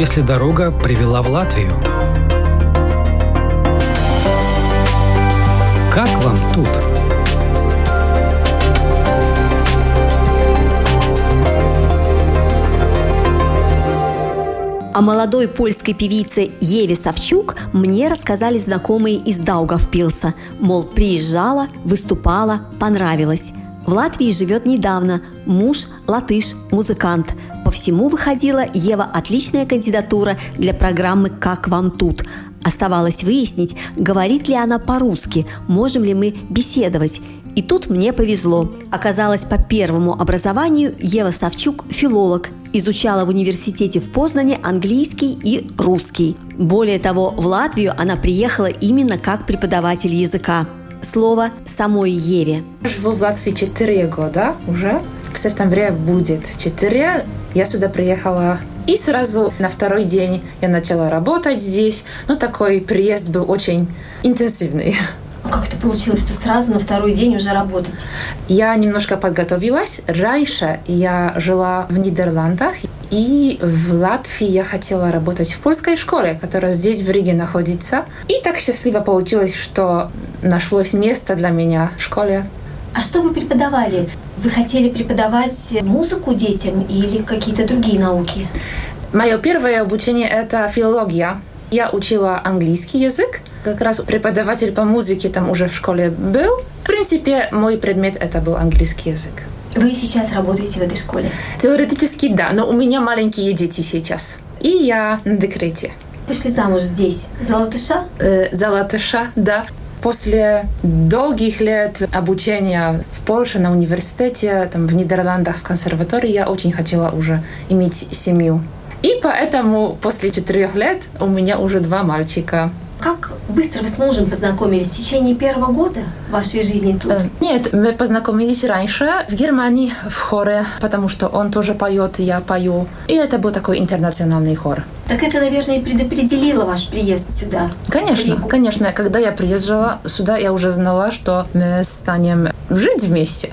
если дорога привела в Латвию? Как вам тут? О молодой польской певице Еве Савчук мне рассказали знакомые из Даугавпилса. Мол, приезжала, выступала, понравилось. В Латвии живет недавно. Муж – латыш, музыкант. По всему выходила Ева отличная кандидатура для программы «Как вам тут?». Оставалось выяснить, говорит ли она по-русски, можем ли мы беседовать. И тут мне повезло. Оказалось, по первому образованию Ева Савчук – филолог, изучала в университете в Познане английский и русский. Более того, в Латвию она приехала именно как преподаватель языка. Слово самой Еве. Живу в Латвии 4 года уже. В сентябре будет 4. Я сюда приехала и сразу на второй день я начала работать здесь. Ну, такой приезд был очень интенсивный. А как это получилось, что сразу на второй день уже работать? Я немножко подготовилась. Раньше я жила в Нидерландах, и в Латвии я хотела работать в польской школе, которая здесь в Риге находится. И так счастливо получилось, что нашлось место для меня в школе. А что вы преподавали? Вы хотели преподавать музыку детям или какие-то другие науки? Мое первое обучение – это филология. Я учила английский язык. Как раз преподаватель по музыке там уже в школе был. В принципе, мой предмет – это был английский язык. Вы сейчас работаете в этой школе? Теоретически да, но у меня маленькие дети сейчас. И я на декрете. Вышли замуж здесь, за латыша? Э, за латыша, да. После долгих лет обучения в Польше на университете, там, в Нидерландах, в консерватории, я очень хотела уже иметь семью. И поэтому после четырех лет у меня уже два мальчика. Как быстро вы с мужем познакомились? В течение первого года вашей жизни тут? Э, нет, мы познакомились раньше в Германии в хоре, потому что он тоже поет, я пою. И это был такой интернациональный хор. Так это, наверное, и предопределило ваш приезд сюда? Конечно, конечно. Когда я приезжала сюда, я уже знала, что мы станем жить вместе.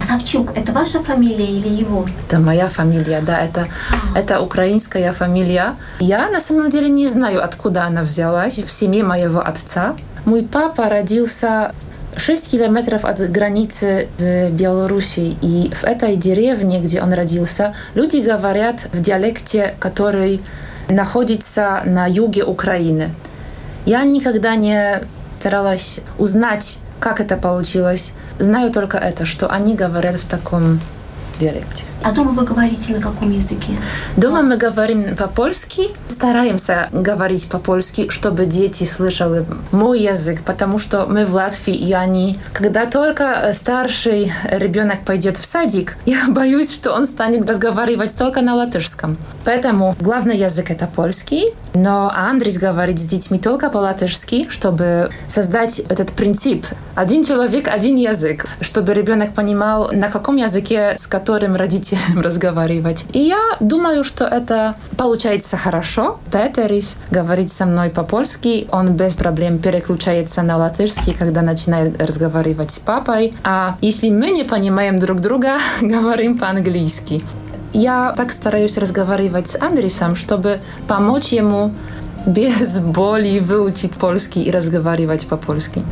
Савчук, это ваша фамилия или его? Это моя фамилия, да, это, а. это украинская фамилия. Я на самом деле не знаю, откуда она взялась в семье моего отца. Мой папа родился 6 километров от границы с Белоруссией. И в этой деревне, где он родился, люди говорят в диалекте, который находится на юге Украины. Я никогда не старалась узнать, как это получилось. Знаю только это, что они говорят в таком диалекте. А дома вы говорите на каком языке? Дома мы говорим по-польски. Стараемся говорить по-польски, чтобы дети слышали мой язык, потому что мы в Латвии, и они... Когда только старший ребенок пойдет в садик, я боюсь, что он станет разговаривать только на латышском. Поэтому главный язык это польский, но Андрис говорит с детьми только по-латышски, чтобы создать этот принцип. Один человек, один язык, чтобы ребенок понимал, на каком языке, с которым родители разговаривать. И я думаю, что это получается хорошо. Петерис говорит со мной по-польски, он без проблем переключается на латышский, когда начинает разговаривать с папой. А если мы не понимаем друг друга, говорим по-английски. Я так стараюсь разговаривать с Андресом, чтобы помочь ему без боли выучить польский и разговаривать по-польски.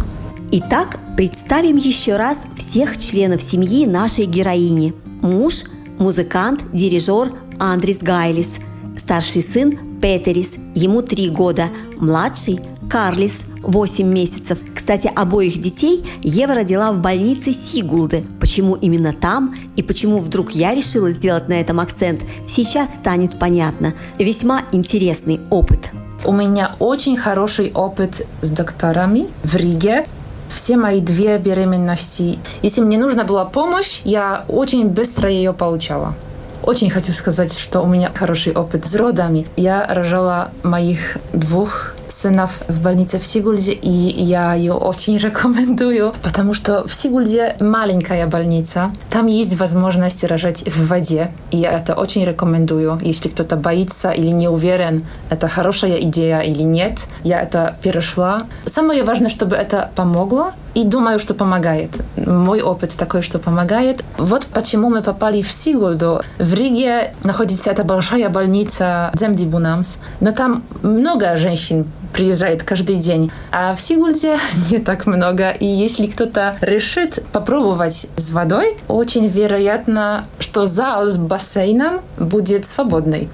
Итак, представим еще раз всех членов семьи нашей героини. Муж музыкант, дирижер Андрис Гайлис, старший сын Петерис, ему три года, младший Карлис, 8 месяцев. Кстати, обоих детей Ева родила в больнице Сигулды. Почему именно там и почему вдруг я решила сделать на этом акцент, сейчас станет понятно. Весьма интересный опыт. У меня очень хороший опыт с докторами в Риге все мои две беременности. Если мне нужна была помощь, я очень быстро ее получала. Очень хочу сказать, что у меня хороший опыт с родами. Я рожала моих двух сынов в больнице в Сигульде, и я ее очень рекомендую, потому что в Сигульде маленькая больница, там есть возможность рожать в воде, и я это очень рекомендую. Если кто-то боится или не уверен, это хорошая идея или нет, я это перешла. Самое важное, чтобы это помогло, И думаю, что помогает. Мой опыт такой, что помогает. Вот почему мы попали в Сигулду. В Риге находится эта большая больница Земдибунамс. Но там много женщин приезжает каждый день. А в Сигульде не так много. И если кто-то решит попробовать с водой, очень вероятно, что зал с бассейном будет свободный.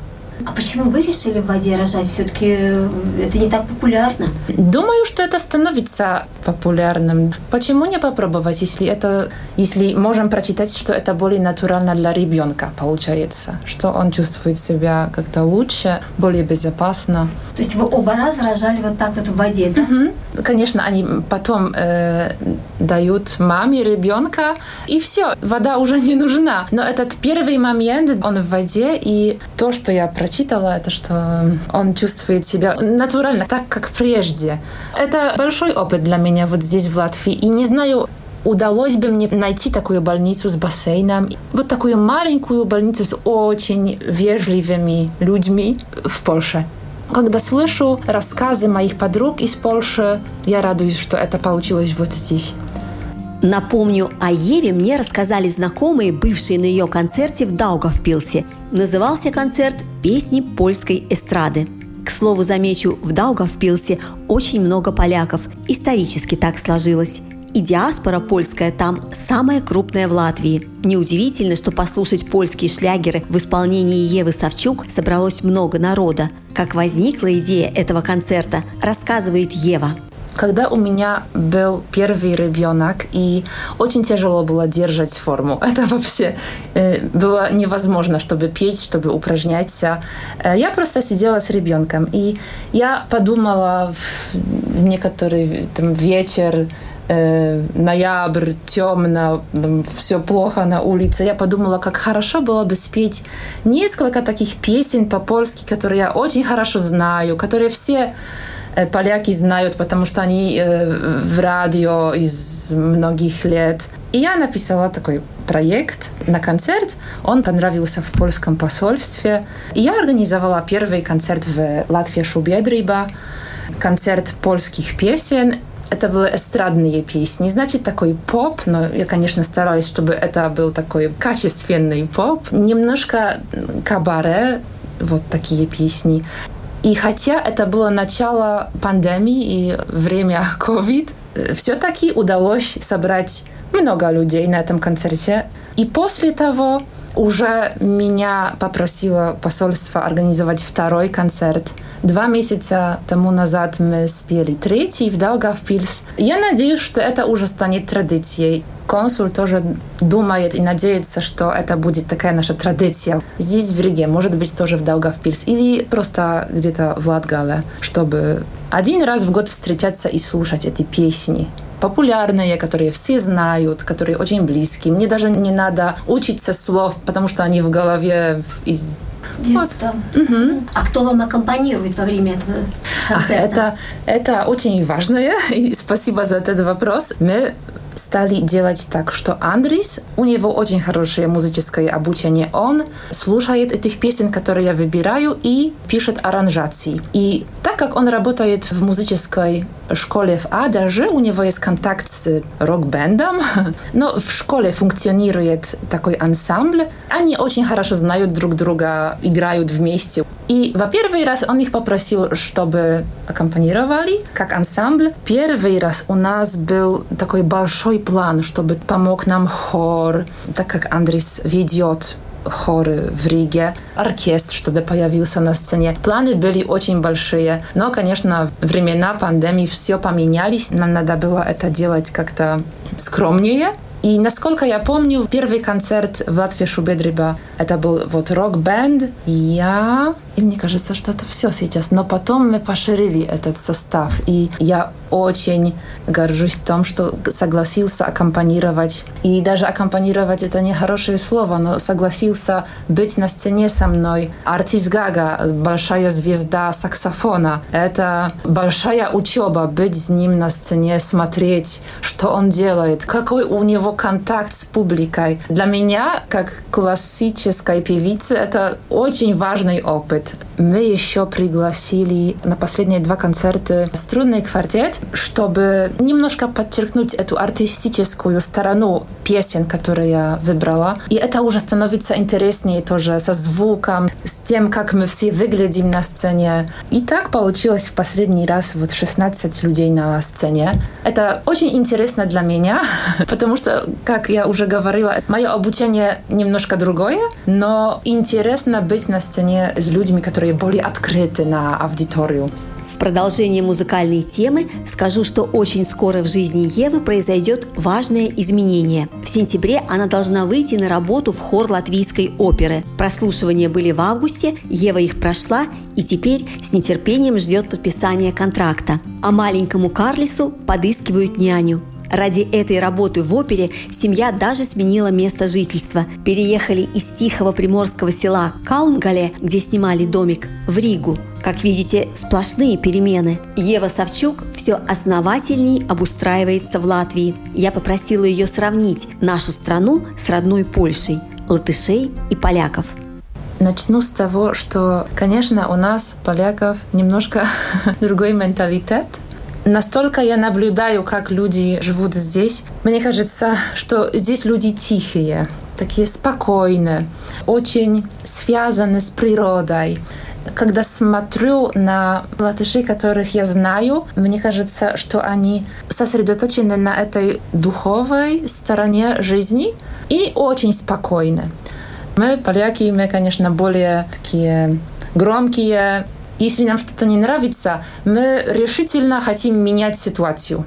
А почему вы решили в воде рожать? Все-таки э, это не так популярно. Думаю, что это становится популярным. Почему не попробовать, если это, если можем прочитать, что это более натурально для ребенка получается, что он чувствует себя как-то лучше, более безопасно. То есть вы оба раза рожали вот так вот в воде, да? Угу. Конечно, они потом э, дают маме ребенка, и все, вода уже не нужна. Но этот первый момент, он в воде, и то, что я прочитала, это что он чувствует себя натурально, так, как прежде. Это большой опыт для меня вот здесь, в Латвии. И не знаю, удалось бы мне найти такую больницу с бассейном. Вот такую маленькую больницу с очень вежливыми людьми в Польше. Когда слышу рассказы моих подруг из Польши, я радуюсь, что это получилось вот здесь. Напомню, о Еве мне рассказали знакомые, бывшие на ее концерте в Даугавпилсе. Назывался концерт «Песни польской эстрады». К слову, замечу, в Даугавпилсе очень много поляков. Исторически так сложилось. И диаспора польская там самая крупная в Латвии. Неудивительно, что послушать польские шлягеры в исполнении Евы Савчук собралось много народа. Как возникла идея этого концерта, рассказывает Ева. Когда у меня был первый ребенок, и очень тяжело было держать форму. Это вообще э, было невозможно, чтобы петь, чтобы упражняться. Э, я просто сидела с ребенком, и я подумала в некоторый там, вечер, э, ноябрь, темно, все плохо на улице. Я подумала, как хорошо было бы спеть несколько таких песен по-польски, которые я очень хорошо знаю, которые все поляки знают, потому что они в радио из многих лет. И я написала такой проект на концерт. Он понравился в польском посольстве. И я организовала первый концерт в Латвии Шубедриба. Концерт польских песен. Это были эстрадные песни, значит такой поп, но я, конечно, старалась, чтобы это был такой качественный поп. Немножко кабаре, вот такие песни. И хотя это было начало пандемии и время COVID, все-таки удалось собрать много людей на этом концерте. И после того уже меня попросило посольство организовать второй концерт. Два месяца тому назад мы спели третий в Даугавпилс. Я надеюсь, что это уже станет традицией. Консул тоже думает и надеется, что это будет такая наша традиция. Здесь, в Риге, может быть, тоже в Даугавпилс или просто где-то в Латгале, чтобы один раз в год встречаться и слушать эти песни популярные, которые все знают, которые очень близкие. Мне даже не надо учиться слов, потому что они в голове из с детства. Вот. Угу. А кто вам аккомпанирует во время этого концерта? Это, это очень важное, и спасибо за этот вопрос. Мы стали делать так, что Андрис, у него очень хорошее музическое обучение, он слушает этих песен, которые я выбираю, и пишет аранжации. И так как он работает в музической школе в Адаже, у него есть контакт с рок-бендом, но в школе функционирует такой ансамбль. Они очень хорошо знают друг друга, играют вместе. И во первый раз он их попросил, чтобы аккомпанировали как ансамбль. Первый раз у нас был такой большой план, чтобы помог нам хор, так как Андрис ведет хоры в Риге, оркестр, чтобы появился на сцене. Планы были очень большие, но, конечно, времена пандемии все поменялись. Нам надо было это делать как-то скромнее. И насколько я помню, первый концерт в Латвии Шубедриба это был вот рок-бенд. Я и мне кажется, что это все сейчас. Но потом мы поширили этот состав. И я очень горжусь том, что согласился аккомпанировать. И даже аккомпанировать это не хорошее слово, но согласился быть на сцене со мной. Артист Гага, большая звезда саксофона. Это большая учеба быть с ним на сцене, смотреть, что он делает, какой у него контакт с публикой. Для меня, как классической певицы, это очень важный опыт. Мы еще пригласили на последние два концерта струнный квартет, чтобы немножко подчеркнуть эту артистическую сторону песен, которые я выбрала. И это уже становится интереснее тоже со звуком, с тем, как мы все выглядим на сцене. И так получилось в последний раз вот 16 людей на сцене. Это очень интересно для меня, потому что, как я уже говорила, мое обучение немножко другое, но интересно быть на сцене с людьми, которые более открыты на аудиторию. Продолжение музыкальной темы скажу, что очень скоро в жизни Евы произойдет важное изменение. В сентябре она должна выйти на работу в хор латвийской оперы. Прослушивания были в августе, Ева их прошла и теперь с нетерпением ждет подписания контракта. А маленькому Карлису подыскивают няню. Ради этой работы в опере семья даже сменила место жительства. Переехали из тихого приморского села Калмгале, где снимали домик, в Ригу. Как видите, сплошные перемены. Ева Савчук все основательней обустраивается в Латвии. Я попросила ее сравнить нашу страну с родной Польшей, латышей и поляков. Начну с того, что, конечно, у нас, поляков, немножко другой менталитет – Настолько я наблюдаю, как люди живут здесь. Мне кажется, что здесь люди тихие, такие спокойные, очень связаны с природой. Когда смотрю на латышей, которых я знаю, мне кажется, что они сосредоточены на этой духовой стороне жизни и очень спокойны. Мы, поляки, мы, конечно, более такие громкие, если нам что-то не нравится, мы решительно хотим менять ситуацию.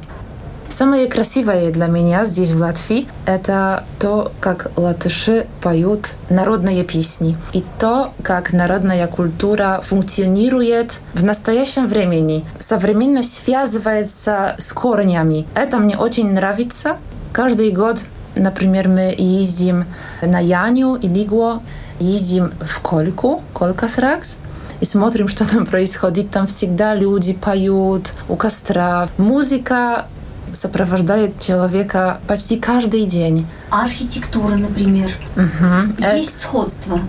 Самое красивое для меня здесь, в Латвии, это то, как латыши поют народные песни. И то, как народная культура функционирует в настоящем времени. Современность связывается с корнями. Это мне очень нравится. Каждый год, например, мы ездим на Яню и Лигуо, ездим в Кольку, Колкасракс, и смотрим, что там происходит. Там всегда люди поют у костра. Музыка сопровождает человека почти каждый день. Архитектура, например. Угу. Есть сходство.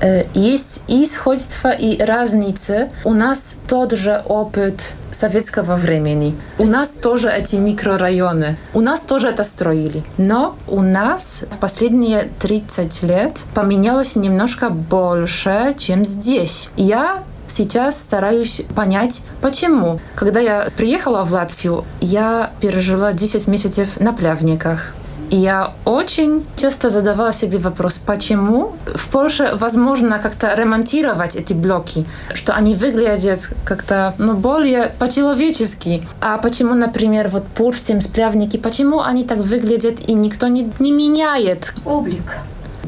Э, есть и сходство, и разницы. У нас тот же опыт советского времени. У нас тоже эти микрорайоны. У нас тоже это строили. Но у нас в последние 30 лет поменялось немножко больше, чем здесь. Я сейчас стараюсь понять, почему. Когда я приехала в Латвию, я пережила 10 месяцев на плавниках. И я очень часто задавала себе вопрос, почему в Польше возможно как-то ремонтировать эти блоки, что они выглядят как-то ну, более по-человечески. А почему, например, вот Пурсим, сплявники, почему они так выглядят и никто не, не меняет? Облик.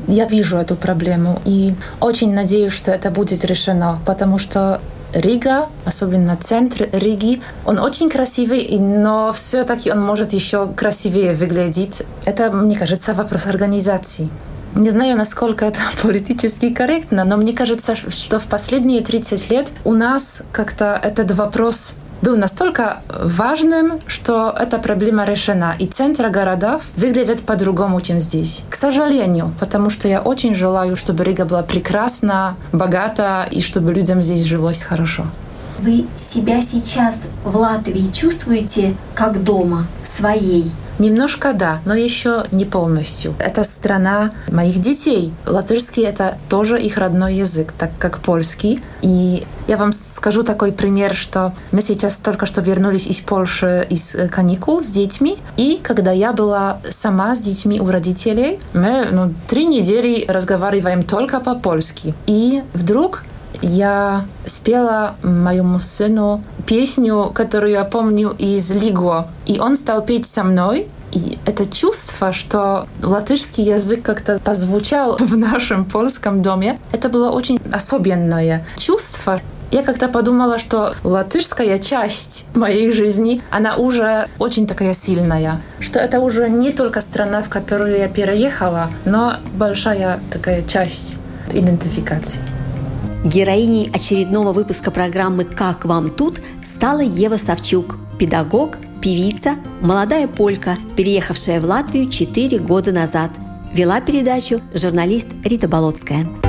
Я вижу эту проблему и очень надеюсь, что это будет решено, потому что Рига, особенно центр Риги, он очень красивый, но все-таки он может еще красивее выглядеть. Это, мне кажется, вопрос организации. Не знаю, насколько это политически корректно, но мне кажется, что в последние 30 лет у нас как-то этот вопрос был настолько важным, что эта проблема решена. И центры городов выглядят по-другому, чем здесь. К сожалению, потому что я очень желаю, чтобы Рига была прекрасна, богата и чтобы людям здесь жилось хорошо. Вы себя сейчас в Латвии чувствуете как дома, своей? Немножко да, но еще не полностью. Это страна моих детей. Латышский — это тоже их родной язык, так как польский. И я вам скажу такой пример, что мы сейчас только что вернулись из Польши из э, каникул с детьми. И когда я была сама с детьми у родителей, мы ну, три недели разговариваем только по-польски. И вдруг я спела моему сыну песню, которую я помню из Лиго. И он стал петь со мной. И это чувство, что латышский язык как-то позвучал в нашем польском доме, это было очень особенное чувство. Я как-то подумала, что латышская часть моей жизни, она уже очень такая сильная, что это уже не только страна, в которую я переехала, но большая такая часть идентификации. Героиней очередного выпуска программы «Как вам тут» стала Ева Савчук, педагог, Певица – молодая полька, переехавшая в Латвию 4 года назад. Вела передачу журналист Рита Болотская.